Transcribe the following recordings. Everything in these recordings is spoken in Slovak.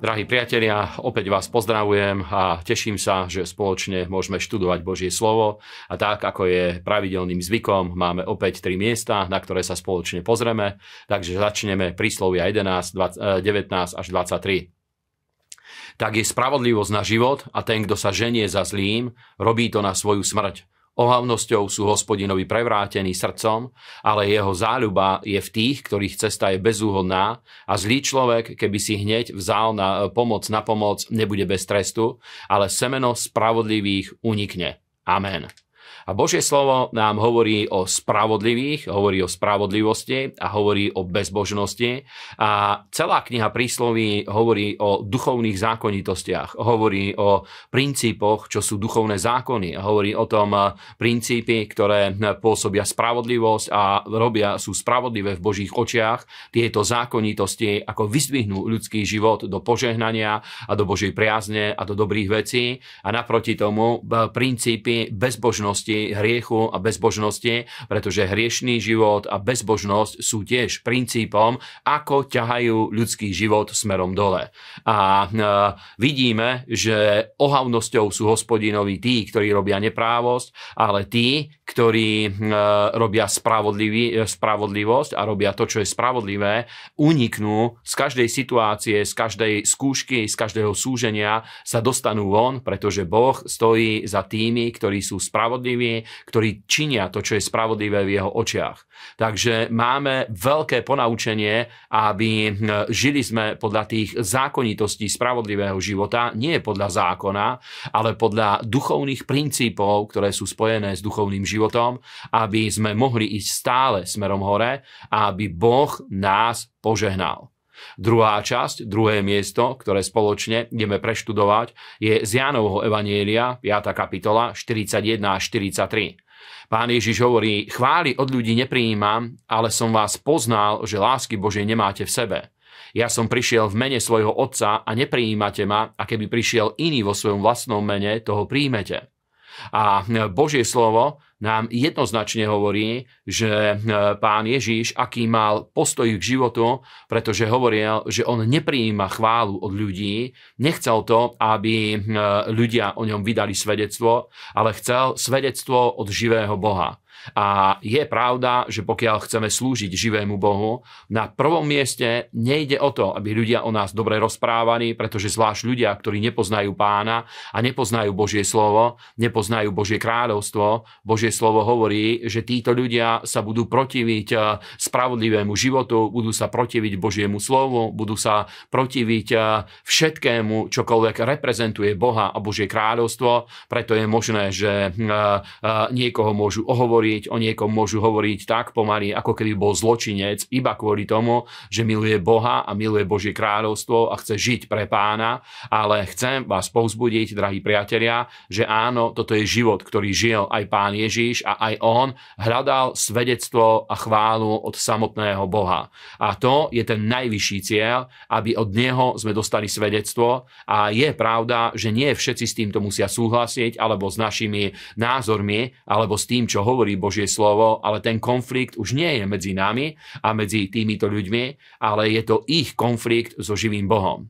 Drahí priatelia, opäť vás pozdravujem a teším sa, že spoločne môžeme študovať Božie slovo. A tak, ako je pravidelným zvykom, máme opäť tri miesta, na ktoré sa spoločne pozrieme, takže začneme príslovia 11, 20, 19 až 23 tak je spravodlivosť na život a ten, kto sa ženie za zlým, robí to na svoju smrť. Ohavnosťou sú hospodinovi prevrátení srdcom, ale jeho záľuba je v tých, ktorých cesta je bezúhodná a zlý človek, keby si hneď vzal na pomoc na pomoc, nebude bez trestu, ale semeno spravodlivých unikne. Amen. A Božie slovo nám hovorí o spravodlivých, hovorí o spravodlivosti a hovorí o bezbožnosti. A celá kniha prísloví hovorí o duchovných zákonitostiach, hovorí o princípoch, čo sú duchovné zákony, hovorí o tom eh, princípy, ktoré pôsobia spravodlivosť a robia, sú spravodlivé v Božích očiach. Tieto zákonitosti ako vyzdvihnú ľudský život do požehnania a do Božej priazne a do dobrých vecí. A naproti tomu eh, princípy bezbožnosti nenávisti, hriechu a bezbožnosti, pretože hriešný život a bezbožnosť sú tiež princípom, ako ťahajú ľudský život smerom dole. A e, vidíme, že ohavnosťou sú hospodinovi tí, ktorí robia neprávosť, ale tí, ktorí e, robia spravodlivosť a robia to, čo je spravodlivé, uniknú z každej situácie, z každej skúšky, z každého súženia, sa dostanú von, pretože Boh stojí za tými, ktorí sú spravodliví spravodliví, ktorí činia to, čo je spravodlivé v jeho očiach. Takže máme veľké ponaučenie, aby hm, žili sme podľa tých zákonitostí spravodlivého života, nie podľa zákona, ale podľa duchovných princípov, ktoré sú spojené s duchovným životom, aby sme mohli ísť stále smerom hore a aby Boh nás požehnal. Druhá časť, druhé miesto, ktoré spoločne ideme preštudovať, je z Jánovho Evanielia, 5. kapitola, 41 až 43. Pán Ježiš hovorí, chváli od ľudí neprijímam, ale som vás poznal, že lásky Božej nemáte v sebe. Ja som prišiel v mene svojho otca a neprijímate ma, a keby prišiel iný vo svojom vlastnom mene, toho príjmete. A Božie slovo nám jednoznačne hovorí, že e, pán Ježíš, aký mal postoj k životu, pretože hovoril, že on neprijíma chválu od ľudí, nechcel to, aby e, ľudia o ňom vydali svedectvo, ale chcel svedectvo od živého Boha. A je pravda, že pokiaľ chceme slúžiť živému Bohu, na prvom mieste nejde o to, aby ľudia o nás dobre rozprávali, pretože zvlášť ľudia, ktorí nepoznajú pána a nepoznajú Božie slovo, nepoznajú Božie kráľovstvo, Božie slovo hovorí, že títo ľudia sa budú protiviť eh, spravodlivému životu, budú sa protiviť Božiemu slovu, budú sa protiviť eh, všetkému, čokoľvek reprezentuje Boha a Božie kráľovstvo, preto je možné, že eh, niekoho môžu ohovoriť, hovoriť, o niekom môžu hovoriť tak pomaly, ako keby bol zločinec, iba kvôli tomu, že miluje Boha a miluje Božie kráľovstvo a chce žiť pre pána, ale chcem vás povzbudiť, drahí priatelia, že áno, toto je život, ktorý žil aj pán Ježíš a aj on hľadal svedectvo a chválu od samotného Boha. A to je ten najvyšší cieľ, aby od neho sme dostali svedectvo a je pravda, že nie všetci s týmto musia súhlasiť alebo s našimi názormi alebo s tým, čo hovorí Božie slovo, ale ten konflikt už nie je medzi nami a medzi týmito ľuďmi, ale je to ich konflikt so živým Bohom.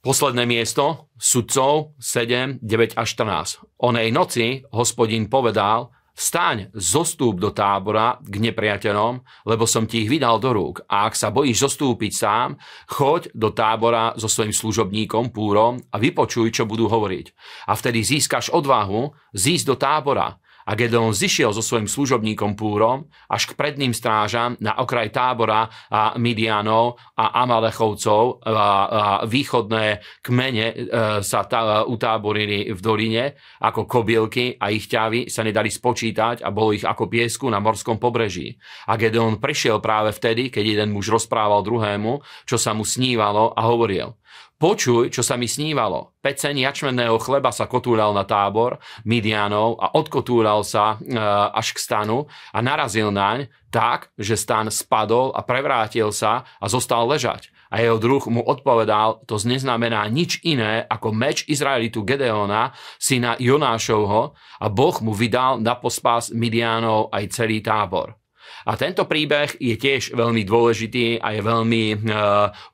Posledné miesto, sudcov 7, 9 až 14. Onej noci hospodin povedal, Vstaň, zostúp do tábora k nepriateľom, lebo som ti ich vydal do rúk. A ak sa bojíš zostúpiť sám, choď do tábora so svojím služobníkom, púrom a vypočuj, čo budú hovoriť. A vtedy získaš odvahu zísť do tábora a Gedeon zišiel so svojím služobníkom Púrom až k predným strážam na okraj tábora a Midianov a Amalechovcov a, a východné kmene e, sa tá, utáborili v doline ako kobylky a ich ťavy sa nedali spočítať a bolo ich ako piesku na morskom pobreží. A Gedeon prišiel práve vtedy, keď jeden muž rozprával druhému, čo sa mu snívalo a hovoril. Počuj, čo sa mi snívalo. Peceň jačmenného chleba sa kotúľal na tábor Midianov a odkotúľal sa e, až k stanu a narazil naň tak, že stan spadol a prevrátil sa a zostal ležať. A jeho druh mu odpovedal, to neznamená nič iné ako meč Izraelitu Gedeona, syna Jonášovho a Boh mu vydal na pospas Midianov aj celý tábor. A tento príbeh je tiež veľmi dôležitý a je veľmi e,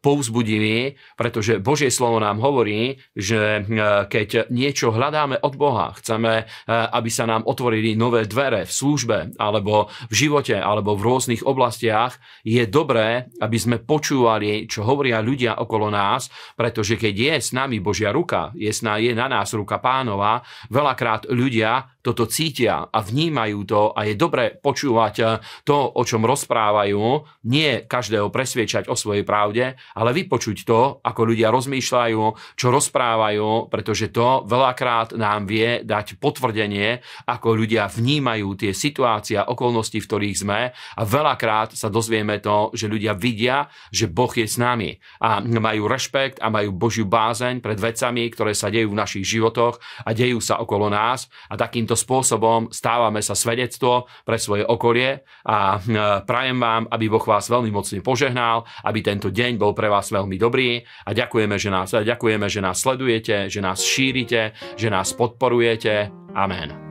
povzbudivý, pretože Božie slovo nám hovorí, že e, keď niečo hľadáme od Boha, chceme, e, aby sa nám otvorili nové dvere v službe alebo v živote alebo v rôznych oblastiach, je dobré, aby sme počúvali, čo hovoria ľudia okolo nás, pretože keď je s nami Božia ruka, je na nás ruka pánova, veľakrát ľudia toto cítia a vnímajú to a je dobre počúvať eh, to, o čom rozprávajú, nie každého presviečať o svojej pravde, ale vypočuť to, ako ľudia rozmýšľajú, čo rozprávajú, pretože to veľakrát nám vie dať potvrdenie, ako ľudia vnímajú tie situácie a okolnosti, v ktorých sme a veľakrát sa dozvieme to, že ľudia vidia, že Boh je s nami a majú rešpekt a majú Božiu bázeň pred vecami, ktoré sa dejú v našich životoch a dejú sa okolo nás a takýmto spôsobom stávame sa svedectvo pre svoje okolie a e, prajem vám, aby Boh vás veľmi mocne požehnal, aby tento deň bol pre vás veľmi dobrý a ďakujeme, že nás, ďakujeme, že nás sledujete, že nás šírite, že nás podporujete. Amen.